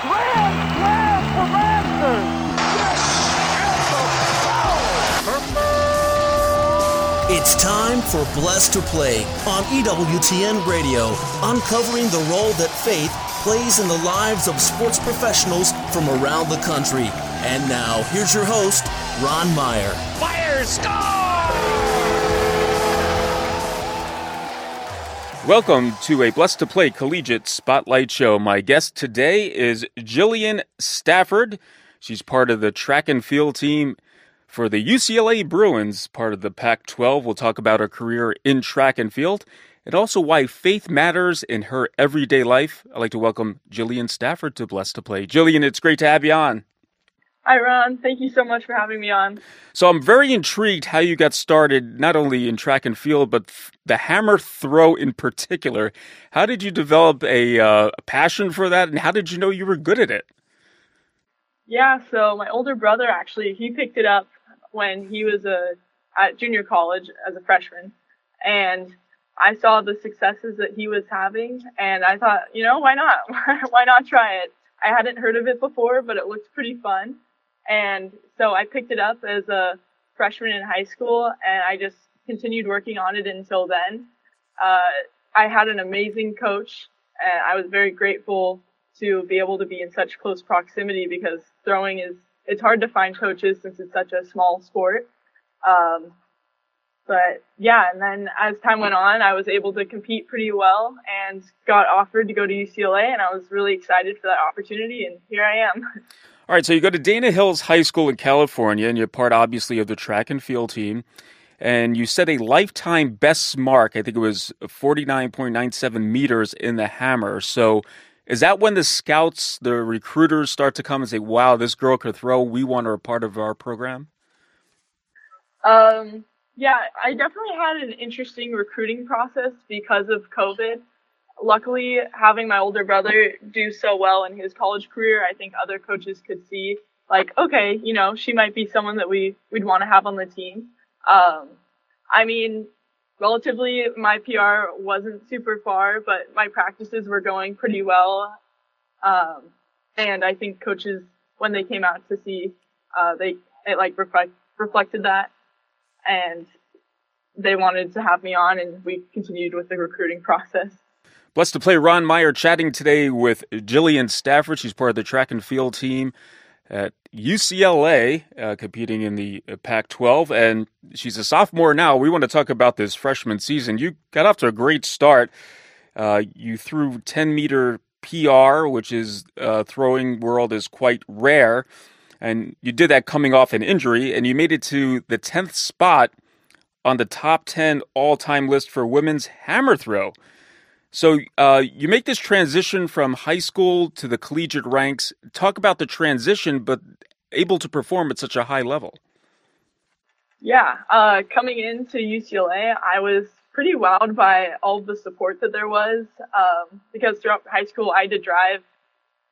Grand slam for Masters. It's time for Blessed to Play on EWTN Radio, uncovering the role that faith plays in the lives of sports professionals from around the country. And now, here's your host, Ron Meyer. Fire score! Welcome to a Blessed to Play Collegiate Spotlight Show. My guest today is Jillian Stafford. She's part of the track and field team for the UCLA Bruins, part of the Pac 12. We'll talk about her career in track and field and also why faith matters in her everyday life. I'd like to welcome Jillian Stafford to Blessed to Play. Jillian, it's great to have you on. Hi, Ron. Thank you so much for having me on. So, I'm very intrigued how you got started, not only in track and field, but the hammer throw in particular. How did you develop a, uh, a passion for that, and how did you know you were good at it? Yeah, so my older brother actually, he picked it up when he was a at junior college as a freshman, and I saw the successes that he was having, and I thought, you know, why not? why not try it? I hadn't heard of it before, but it looked pretty fun, and so I picked it up as a freshman in high school, and I just continued working on it until then. Uh, I had an amazing coach, and I was very grateful to be able to be in such close proximity because throwing is it's hard to find coaches since it's such a small sport. Um, but yeah, and then as time went on, I was able to compete pretty well and got offered to go to UCLA, and I was really excited for that opportunity, and here I am. All right, so you go to Dana Hills High School in California, and you're part, obviously, of the track and field team. And you set a lifetime best mark. I think it was 49.97 meters in the hammer. So is that when the scouts, the recruiters start to come and say, wow, this girl could throw. We want her a part of our program? Um, yeah, I definitely had an interesting recruiting process because of COVID. Luckily, having my older brother do so well in his college career, I think other coaches could see, like, okay, you know, she might be someone that we, we'd want to have on the team. Um, I mean, relatively my PR wasn't super far, but my practices were going pretty well. Um, and I think coaches, when they came out to see, uh, they, it like reflect, reflected that and they wanted to have me on and we continued with the recruiting process. Blessed to play Ron Meyer chatting today with Jillian Stafford. She's part of the track and field team at UCLA, uh, competing in the Pac 12, and she's a sophomore now. We want to talk about this freshman season. You got off to a great start. Uh, you threw 10 meter PR, which is uh, throwing world is quite rare, and you did that coming off an injury, and you made it to the 10th spot on the top 10 all time list for women's hammer throw. So uh, you make this transition from high school to the collegiate ranks. Talk about the transition, but able to perform at such a high level. Yeah, uh, coming into UCLA, I was pretty wowed by all the support that there was um, because throughout high school, I had to drive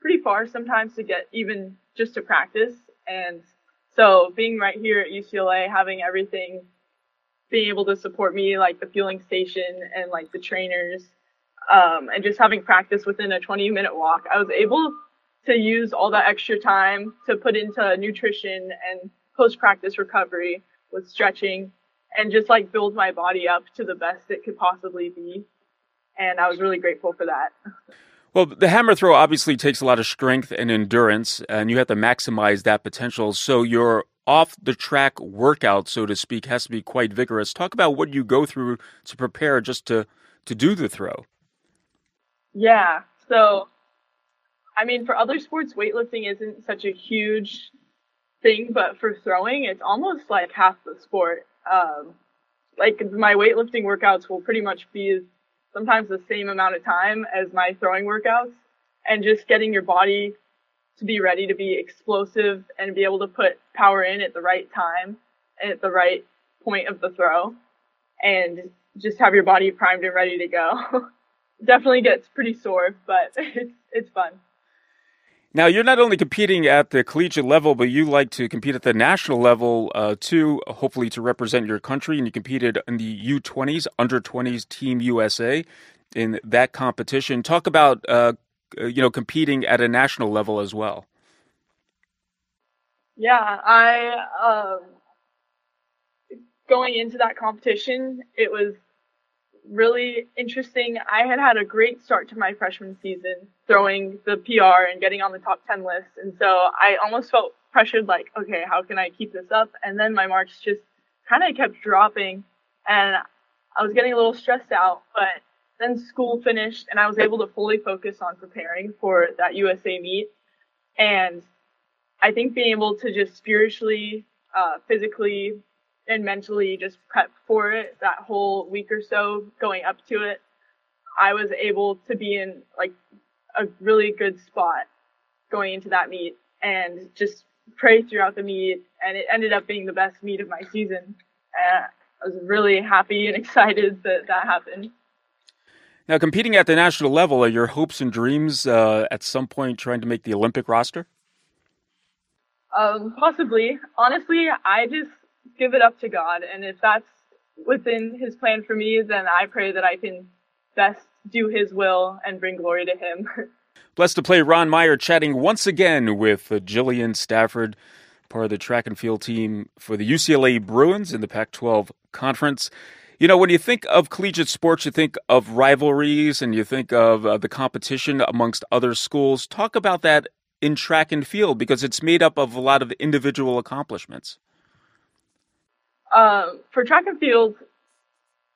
pretty far sometimes to get even just to practice. And so being right here at UCLA, having everything, being able to support me, like the fueling station and like the trainers, um, and just having practice within a 20 minute walk, I was able to use all that extra time to put into nutrition and post practice recovery with stretching and just like build my body up to the best it could possibly be. And I was really grateful for that. Well, the hammer throw obviously takes a lot of strength and endurance, and you have to maximize that potential. So your off the track workout, so to speak, has to be quite vigorous. Talk about what you go through to prepare just to to do the throw. Yeah. So, I mean, for other sports, weightlifting isn't such a huge thing, but for throwing, it's almost like half the sport. Um, like my weightlifting workouts will pretty much be sometimes the same amount of time as my throwing workouts and just getting your body to be ready to be explosive and be able to put power in at the right time and at the right point of the throw and just have your body primed and ready to go. definitely gets pretty sore, but it's it's fun. Now, you're not only competing at the collegiate level, but you like to compete at the national level uh, too, hopefully to represent your country. And you competed in the U20s, under 20s Team USA in that competition. Talk about uh, uh, you know, competing at a national level as well. Yeah, I um, going into that competition, it was really interesting. I had had a great start to my freshman season, throwing the PR and getting on the top 10 list. And so I almost felt pressured, like, okay, how can I keep this up? And then my marks just kind of kept dropping and I was getting a little stressed out, but then school finished and I was able to fully focus on preparing for that USA meet. And I think being able to just spiritually, uh, physically, and mentally just prep for it that whole week or so going up to it, I was able to be in like a really good spot going into that meet and just pray throughout the meet. And it ended up being the best meet of my season. Uh, I was really happy and excited that that happened. Now, competing at the national level, are your hopes and dreams uh, at some point trying to make the Olympic roster? Um, possibly. Honestly, I just give it up to God. And if that's within his plan for me, then I pray that I can best do his will and bring glory to him. Blessed to play Ron Meyer chatting once again with uh, Jillian Stafford, part of the track and field team for the UCLA Bruins in the Pac 12 conference. You know, when you think of collegiate sports, you think of rivalries and you think of uh, the competition amongst other schools. Talk about that in track and field because it's made up of a lot of individual accomplishments. Uh, for track and field,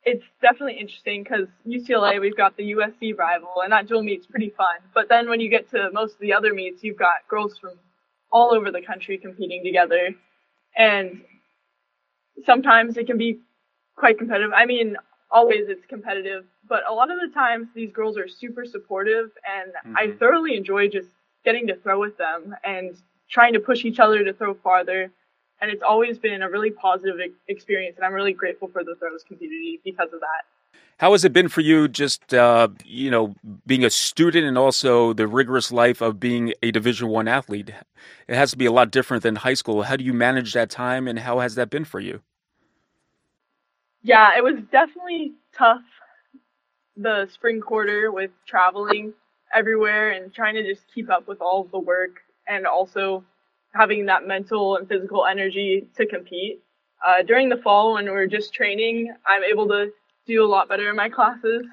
it's definitely interesting because UCLA, we've got the USC rival, and that dual meet's pretty fun. But then when you get to most of the other meets, you've got girls from all over the country competing together. And sometimes it can be quite competitive. I mean, always it's competitive, but a lot of the times these girls are super supportive, and mm-hmm. I thoroughly enjoy just getting to throw with them and trying to push each other to throw farther and it's always been a really positive experience and i'm really grateful for the throws community because of that. How has it been for you just uh, you know being a student and also the rigorous life of being a division one athlete? It has to be a lot different than high school. How do you manage that time and how has that been for you? Yeah it was definitely tough the spring quarter with traveling everywhere and trying to just keep up with all of the work and also having that mental and physical energy to compete. Uh, during the fall when we're just training, I'm able to do a lot better in my classes.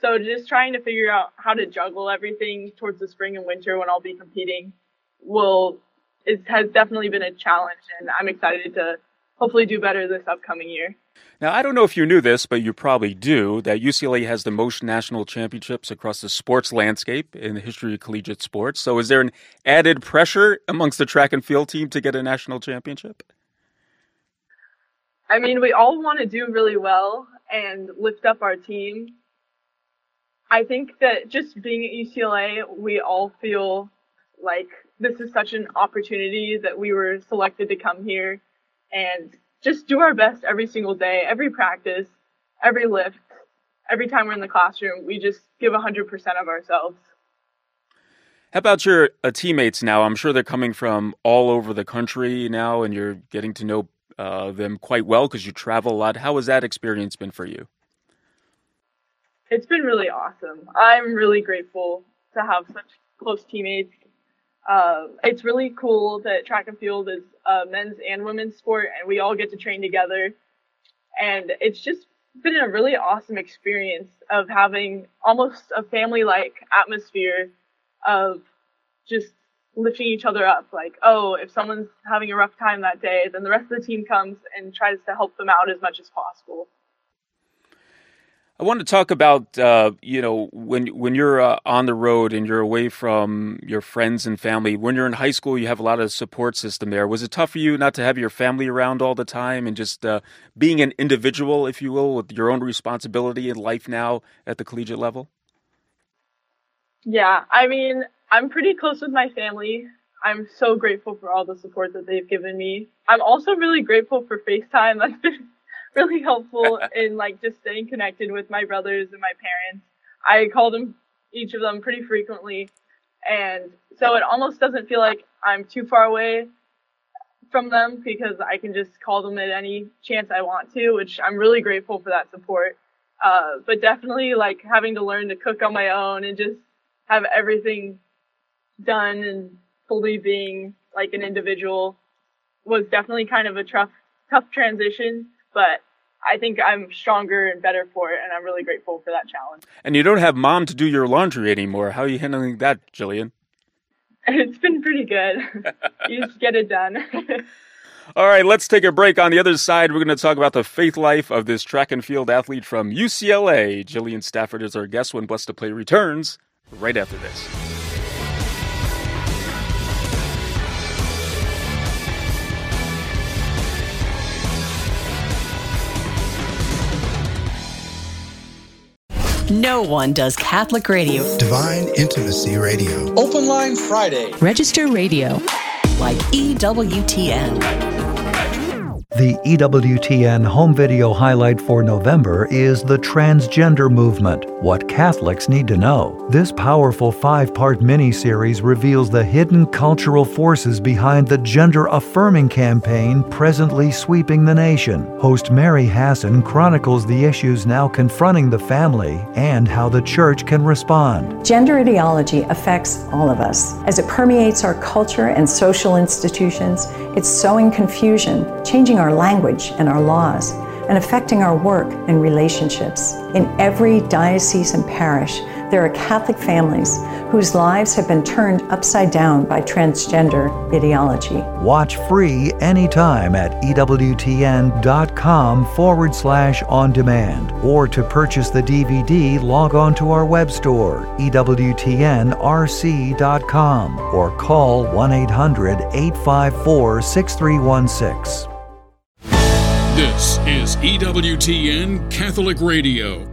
So just trying to figure out how to juggle everything towards the spring and winter when I'll be competing will it has definitely been a challenge and I'm excited to hopefully do better this upcoming year. Now, I don't know if you knew this, but you probably do, that UCLA has the most national championships across the sports landscape in the history of collegiate sports. So, is there an added pressure amongst the track and field team to get a national championship? I mean, we all want to do really well and lift up our team. I think that just being at UCLA, we all feel like this is such an opportunity that we were selected to come here and just do our best every single day, every practice, every lift, every time we're in the classroom. We just give 100% of ourselves. How about your uh, teammates now? I'm sure they're coming from all over the country now, and you're getting to know uh, them quite well because you travel a lot. How has that experience been for you? It's been really awesome. I'm really grateful to have such close teammates uh, it's really cool that track and field is a men's and women's sport, and we all get to train together. And it's just been a really awesome experience of having almost a family-like atmosphere of just lifting each other up. Like, oh, if someone's having a rough time that day, then the rest of the team comes and tries to help them out as much as possible. I want to talk about uh, you know when when you're uh, on the road and you're away from your friends and family. When you're in high school, you have a lot of support system there. Was it tough for you not to have your family around all the time and just uh, being an individual, if you will, with your own responsibility in life now at the collegiate level? Yeah, I mean, I'm pretty close with my family. I'm so grateful for all the support that they've given me. I'm also really grateful for FaceTime. That's been really helpful in like just staying connected with my brothers and my parents. I call them each of them pretty frequently. And so it almost doesn't feel like I'm too far away from them because I can just call them at any chance I want to, which I'm really grateful for that support. Uh, but definitely like having to learn to cook on my own and just have everything done and fully being like an individual was definitely kind of a tough tough transition, but I think I'm stronger and better for it, and I'm really grateful for that challenge. And you don't have mom to do your laundry anymore. How are you handling that, Jillian? It's been pretty good. you just get it done. All right, let's take a break. On the other side, we're going to talk about the faith life of this track and field athlete from UCLA. Jillian Stafford is our guest when Blessed to Play returns right after this. No one does Catholic radio. Divine Intimacy Radio. Open Line Friday. Register radio. Like EWTN. The EWTN home video highlight for November is the transgender movement What Catholics Need to Know. This powerful five part mini series reveals the hidden cultural forces behind the gender affirming campaign presently sweeping the nation. Host Mary Hasson chronicles the issues now confronting the family and how the church can respond. Gender ideology affects all of us. As it permeates our culture and social institutions, it's sowing confusion, changing our language and our laws, and affecting our work and relationships. In every diocese and parish, there are Catholic families whose lives have been turned upside down by transgender ideology. Watch free anytime at EWTN.com forward slash on demand. Or to purchase the DVD, log on to our web store, EWTNRC.com, or call 1 800 854 6316. This is EWTN Catholic Radio.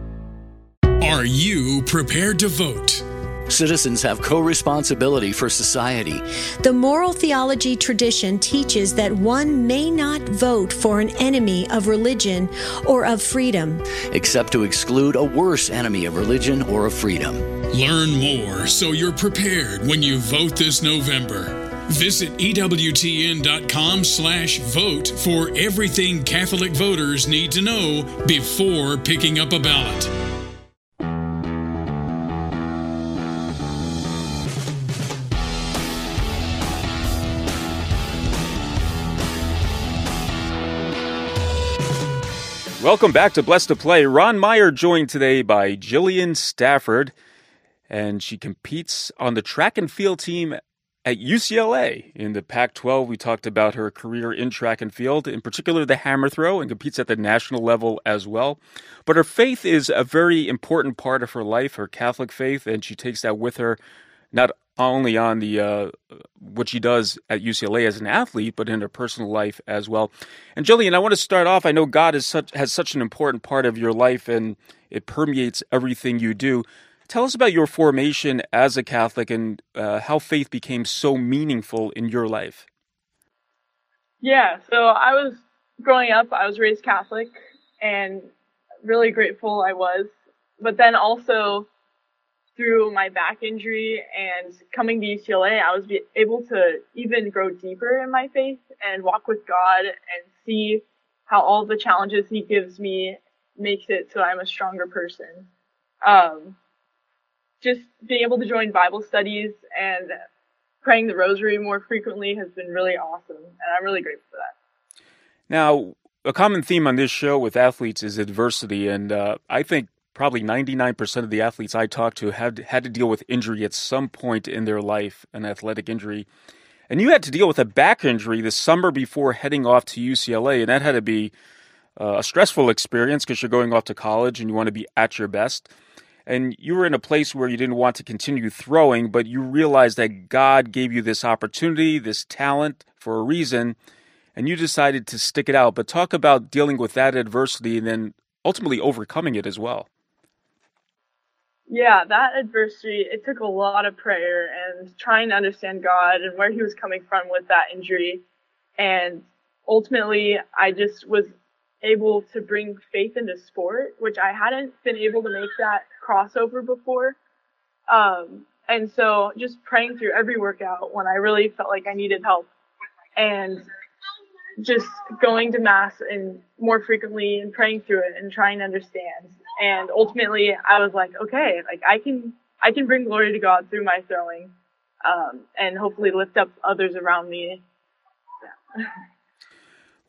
Are you prepared to vote? Citizens have co responsibility for society. The moral theology tradition teaches that one may not vote for an enemy of religion or of freedom, except to exclude a worse enemy of religion or of freedom. Learn more so you're prepared when you vote this November. Visit EWTN.com slash vote for everything Catholic voters need to know before picking up a ballot. Welcome back to Blessed to Play. Ron Meyer joined today by Jillian Stafford, and she competes on the track and field team at UCLA in the Pac 12, we talked about her career in track and field, in particular the hammer throw, and competes at the national level as well. But her faith is a very important part of her life, her Catholic faith, and she takes that with her not only on the uh, what she does at UCLA as an athlete, but in her personal life as well. And Jillian, I want to start off. I know God is such has such an important part of your life, and it permeates everything you do. Tell us about your formation as a Catholic and uh, how faith became so meaningful in your life. Yeah, so I was growing up, I was raised Catholic and really grateful I was. But then also through my back injury and coming to UCLA, I was able to even grow deeper in my faith and walk with God and see how all the challenges He gives me makes it so I'm a stronger person. Um, just being able to join Bible studies and praying the rosary more frequently has been really awesome, and I'm really grateful for that. Now, a common theme on this show with athletes is adversity, and uh, I think probably 99% of the athletes I talk to had had to deal with injury at some point in their life, an athletic injury. And you had to deal with a back injury the summer before heading off to UCLA, and that had to be uh, a stressful experience because you're going off to college and you want to be at your best and you were in a place where you didn't want to continue throwing, but you realized that God gave you this opportunity, this talent for a reason, and you decided to stick it out. But talk about dealing with that adversity and then ultimately overcoming it as well. Yeah, that adversity, it took a lot of prayer and trying to understand God and where He was coming from with that injury. And ultimately, I just was able to bring faith into sport, which I hadn't been able to make that crossover before. Um, and so just praying through every workout when I really felt like I needed help and just going to mass and more frequently and praying through it and trying to understand. And ultimately I was like, okay, like I can I can bring glory to God through my throwing, um, and hopefully lift up others around me. Yeah.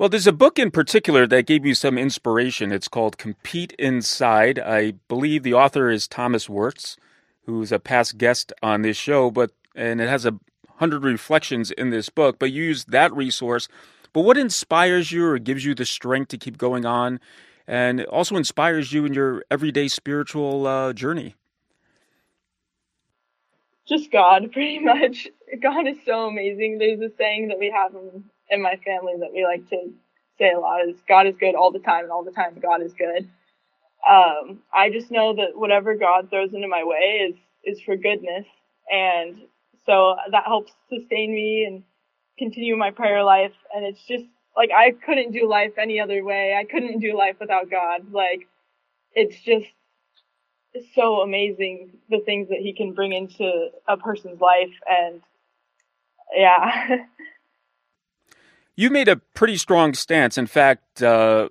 Well, there's a book in particular that gave you some inspiration. It's called Compete Inside. I believe the author is Thomas Wurtz, who's a past guest on this show, but and it has a hundred reflections in this book. But you use that resource. But what inspires you or gives you the strength to keep going on, and also inspires you in your everyday spiritual uh, journey? Just God, pretty much. God is so amazing. There's a saying that we have in in my family that we like to say a lot is God is good all the time and all the time God is good. Um, I just know that whatever God throws into my way is is for goodness, and so that helps sustain me and continue my prayer life. And it's just like I couldn't do life any other way. I couldn't do life without God. Like it's just so amazing the things that He can bring into a person's life, and yeah. You made a pretty strong stance. In fact, uh,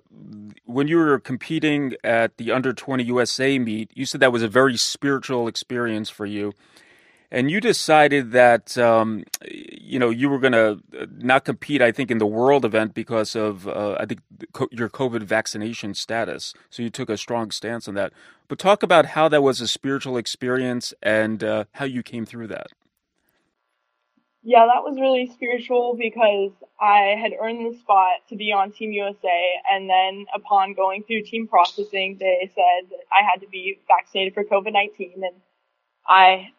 when you were competing at the Under 20 USA meet, you said that was a very spiritual experience for you. And you decided that, um, you know, you were going to not compete, I think, in the world event because of, uh, I think, your COVID vaccination status. So you took a strong stance on that. But talk about how that was a spiritual experience and uh, how you came through that. Yeah, that was really spiritual because I had earned the spot to be on Team USA, and then upon going through team processing, they said I had to be vaccinated for COVID 19, and I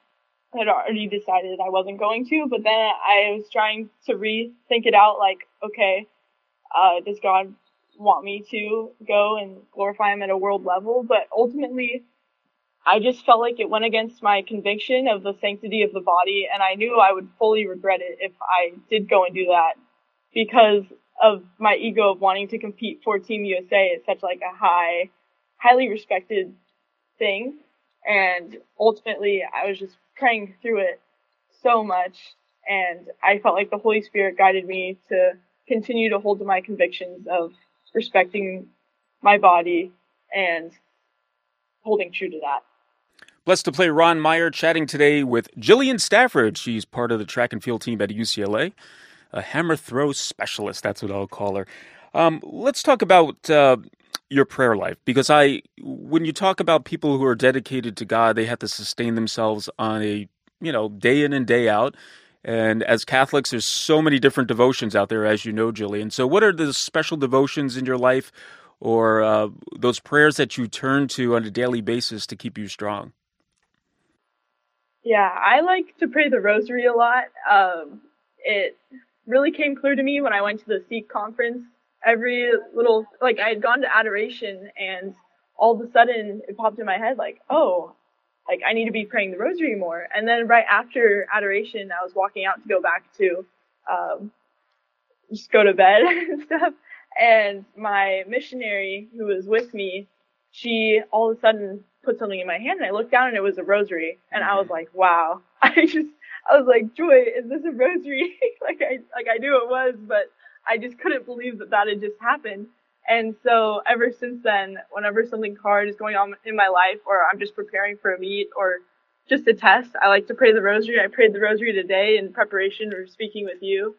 had already decided I wasn't going to, but then I was trying to rethink it out like, okay, uh, does God want me to go and glorify Him at a world level? But ultimately, I just felt like it went against my conviction of the sanctity of the body, and I knew I would fully regret it if I did go and do that because of my ego of wanting to compete for Team USA. It's such like a high, highly respected thing, and ultimately I was just praying through it so much, and I felt like the Holy Spirit guided me to continue to hold to my convictions of respecting my body and holding true to that. Blessed to play Ron Meyer chatting today with Jillian Stafford. She's part of the track and field team at UCLA, a hammer throw specialist. That's what I'll call her. Um, let's talk about uh, your prayer life because I, when you talk about people who are dedicated to God, they have to sustain themselves on a you know day in and day out. And as Catholics, there's so many different devotions out there, as you know, Jillian. So, what are the special devotions in your life, or uh, those prayers that you turn to on a daily basis to keep you strong? Yeah, I like to pray the rosary a lot. Um, it really came clear to me when I went to the Seek conference. Every little, like, I had gone to adoration and all of a sudden it popped in my head, like, oh, like, I need to be praying the rosary more. And then right after adoration, I was walking out to go back to, um, just go to bed and stuff. And my missionary who was with me, she all of a sudden put something in my hand and I looked down and it was a rosary and I was mm-hmm. like, wow. I just I was like, Joy, is this a rosary? like I like I knew it was, but I just couldn't believe that that had just happened. And so ever since then, whenever something hard is going on in my life or I'm just preparing for a meet or just a test, I like to pray the rosary. I prayed the rosary today in preparation for speaking with you.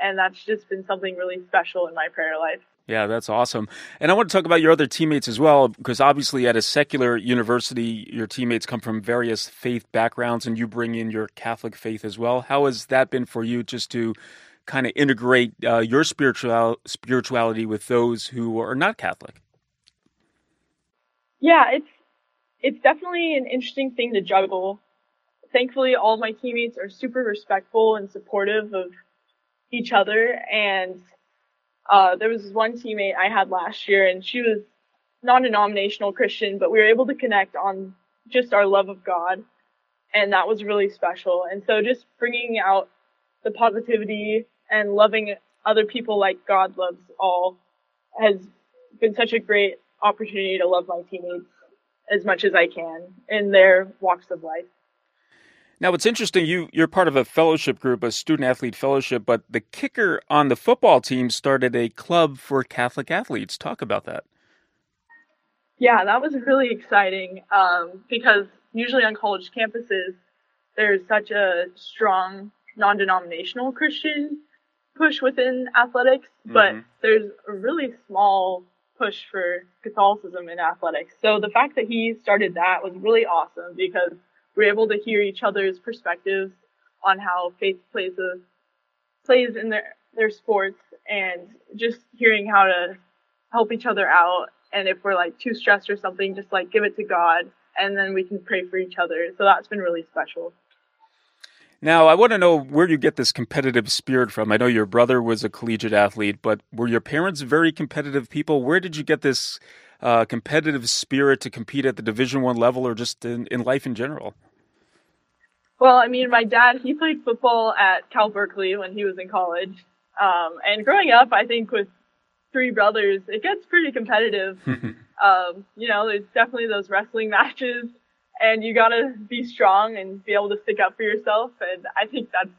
And that's just been something really special in my prayer life. Yeah, that's awesome. And I want to talk about your other teammates as well, because obviously at a secular university, your teammates come from various faith backgrounds and you bring in your Catholic faith as well. How has that been for you just to kind of integrate uh, your spiritual spirituality with those who are not Catholic? Yeah, it's it's definitely an interesting thing to juggle. Thankfully, all my teammates are super respectful and supportive of each other and uh, there was one teammate I had last year, and she was non-denominational Christian, but we were able to connect on just our love of God, and that was really special. And so, just bringing out the positivity and loving other people like God loves all has been such a great opportunity to love my teammates as much as I can in their walks of life. Now, it's interesting. You you're part of a fellowship group, a student athlete fellowship, but the kicker on the football team started a club for Catholic athletes. Talk about that. Yeah, that was really exciting um, because usually on college campuses, there's such a strong non-denominational Christian push within athletics, but Mm-hmm. there's a really small push for Catholicism in athletics. So the fact that he started that was really awesome because we're able to hear each other's perspectives on how faith plays a plays in their their sports and just hearing how to help each other out and if we're like too stressed or something just like give it to God and then we can pray for each other. So that's been really special. Now, I want to know where you get this competitive spirit from. I know your brother was a collegiate athlete, but were your parents very competitive people? Where did you get this uh, competitive spirit to compete at the Division One level, or just in, in life in general? Well, I mean, my dad, he played football at Cal Berkeley when he was in college. Um, and growing up, I think with three brothers, it gets pretty competitive. um, you know, there's definitely those wrestling matches and you gotta be strong and be able to stick up for yourself. And I think that's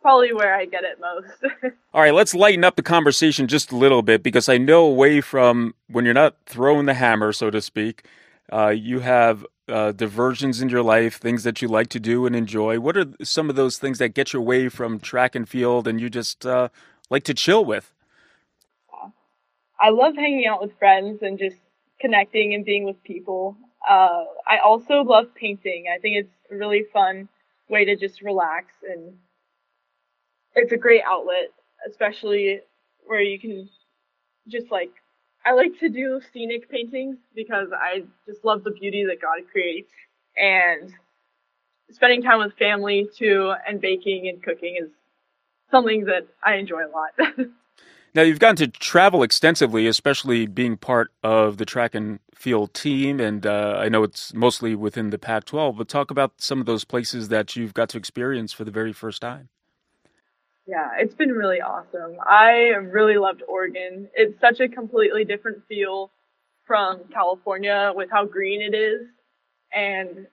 probably where I get it most. All right, let's lighten up the conversation just a little bit because I know away from when you're not throwing the hammer, so to speak, uh, you have uh, diversions in your life, things that you like to do and enjoy. What are some of those things that get you away from track and field and you just uh, like to chill with? I love hanging out with friends and just connecting and being with people. Uh, I also love painting. I think it's a really fun way to just relax and it's a great outlet, especially where you can just like, I like to do scenic paintings because I just love the beauty that God creates and spending time with family too and baking and cooking is something that I enjoy a lot. Now, you've gotten to travel extensively, especially being part of the track and field team. And uh, I know it's mostly within the Pac 12, but talk about some of those places that you've got to experience for the very first time. Yeah, it's been really awesome. I really loved Oregon. It's such a completely different feel from California with how green it is. And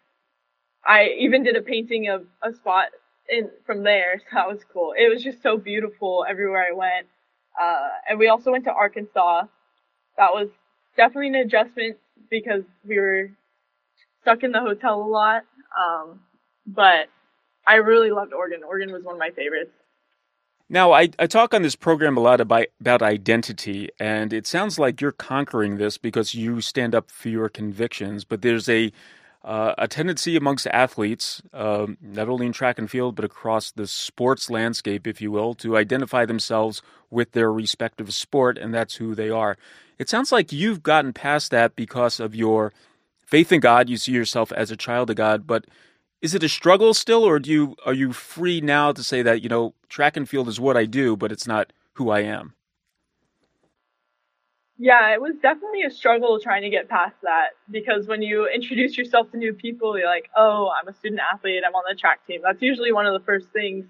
I even did a painting of a spot in from there, so that was cool. It was just so beautiful everywhere I went. Uh, and we also went to Arkansas. That was definitely an adjustment because we were stuck in the hotel a lot. Um, but I really loved Oregon. Oregon was one of my favorites. Now, I, I talk on this program a lot about, about identity, and it sounds like you're conquering this because you stand up for your convictions. But there's a uh, a tendency amongst athletes, um, not only in track and field, but across the sports landscape, if you will, to identify themselves with their respective sport, and that's who they are. It sounds like you've gotten past that because of your faith in God. You see yourself as a child of God, but is it a struggle still, or do you are you free now to say that you know track and field is what I do, but it's not who I am? Yeah, it was definitely a struggle trying to get past that because when you introduce yourself to new people, you're like, oh, I'm a student athlete, I'm on the track team. That's usually one of the first things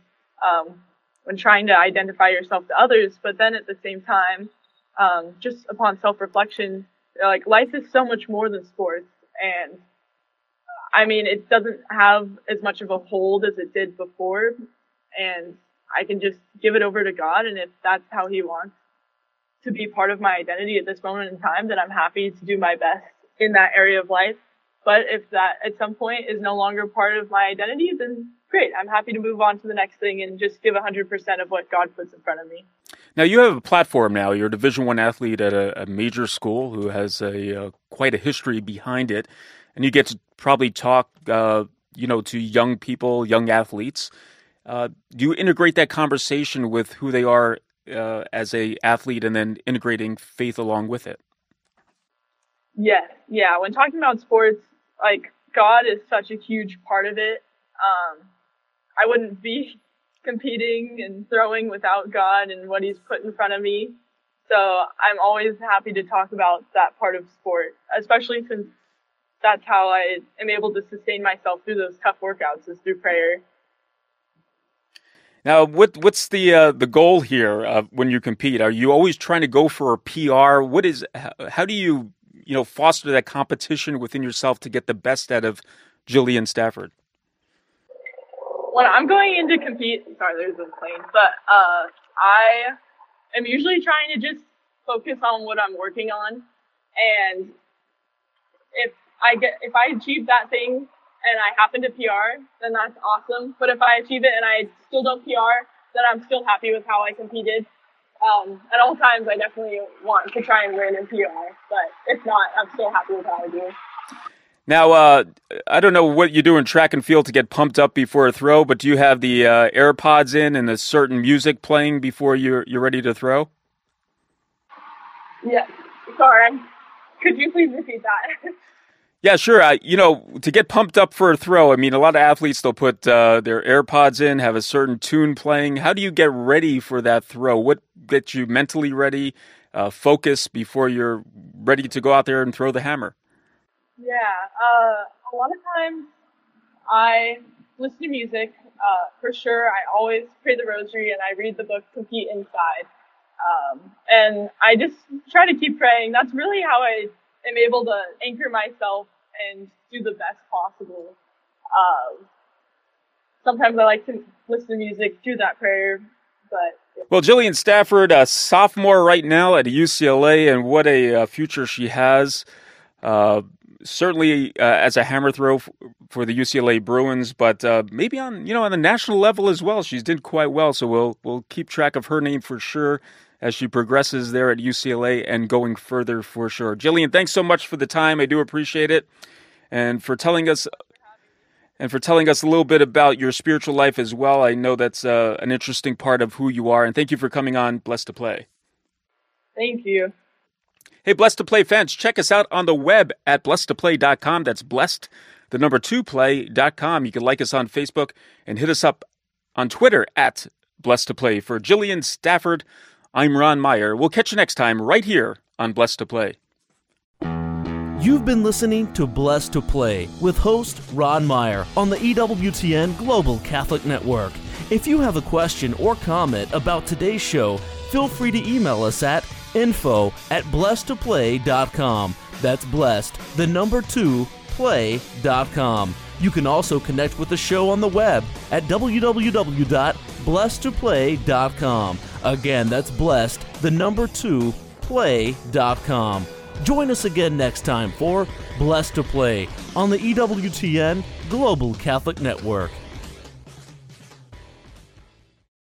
um, when trying to identify yourself to others. But then at the same time, um, just upon self reflection, like life is so much more than sports. And I mean, it doesn't have as much of a hold as it did before. And I can just give it over to God. And if that's how He wants to be part of my identity at this moment in time, then I'm happy to do my best in that area of life. But if that at some point is no longer part of my identity, then great. I'm happy to move on to the next thing and just give 100% of what God puts in front of me. Now you have a platform. Now you're a Division One athlete at a, a, major school who has a uh, quite a history behind it, and you get to probably talk, uh, you know, to young people, young athletes. Uh, do you integrate that conversation with who they are uh, as a athlete and then integrating faith along with it. Yes, yeah. When talking about sports, like God is such a huge part of it. Um, I wouldn't be competing and throwing without God and what He's put in front of me. So I'm always happy to talk about that part of sport, especially since that's how I am able to sustain myself through those tough workouts is through prayer. Now, what what's the uh, the goal here uh, when you compete? Are you always trying to go for a PR? What is how do you you know foster that competition within yourself to get the best out of Jillian Stafford? When I'm going in to compete, sorry, there's a plane, but uh, I am usually trying to just focus on what I'm working on, and if I get if I achieve that thing and I happen to PR, then that's awesome. But if I achieve it and I still don't PR, then I'm still happy with how I competed. Um, at all times, I definitely want to try and win in PR, but if not, I'm still happy with how I do. Now, uh, I don't know what you do in track and field to get pumped up before a throw, but do you have the uh, AirPods in and a certain music playing before you're you're ready to throw? Yeah. Sorry. Could you please repeat that? Yeah, sure. I, you know, to get pumped up for a throw, I mean, a lot of athletes they'll put uh, their AirPods in, have a certain tune playing. How do you get ready for that throw? What gets you mentally ready, uh, focus before you're ready to go out there and throw the hammer? Yeah, uh, a lot of times I listen to music. Uh, for sure, I always pray the rosary and I read the book Compete Inside. Um, and I just try to keep praying. That's really how I am able to anchor myself and do the best possible. Um, sometimes I like to listen to music, do that prayer, but. Well, Jillian Stafford, a sophomore right now at UCLA, and what a uh, future she has. Uh, certainly uh, as a hammer throw f- for the UCLA Bruins, but uh, maybe on you know on the national level as well. She's did quite well, so we'll we'll keep track of her name for sure as she progresses there at UCLA and going further for sure. Jillian, thanks so much for the time. I do appreciate it, and for telling us. And for telling us a little bit about your spiritual life as well. I know that's uh, an interesting part of who you are. And thank you for coming on Blessed to Play. Thank you. Hey, Blessed to Play fans, check us out on the web at blessedtoplay.com. That's blessed, the number two play.com. You can like us on Facebook and hit us up on Twitter at Blessed to Play. For Jillian Stafford, I'm Ron Meyer. We'll catch you next time right here on Blessed to Play. You've been listening to Blessed to Play with host Ron Meyer on the EWTN Global Catholic Network. If you have a question or comment about today's show, feel free to email us at info at blessedtoplay.com. That's blessed, the number two, play.com. You can also connect with the show on the web at www.blessedtoplay.com. Again, that's blessed, the number two, play.com. Join us again next time for Blessed to Play on the EWTN Global Catholic Network.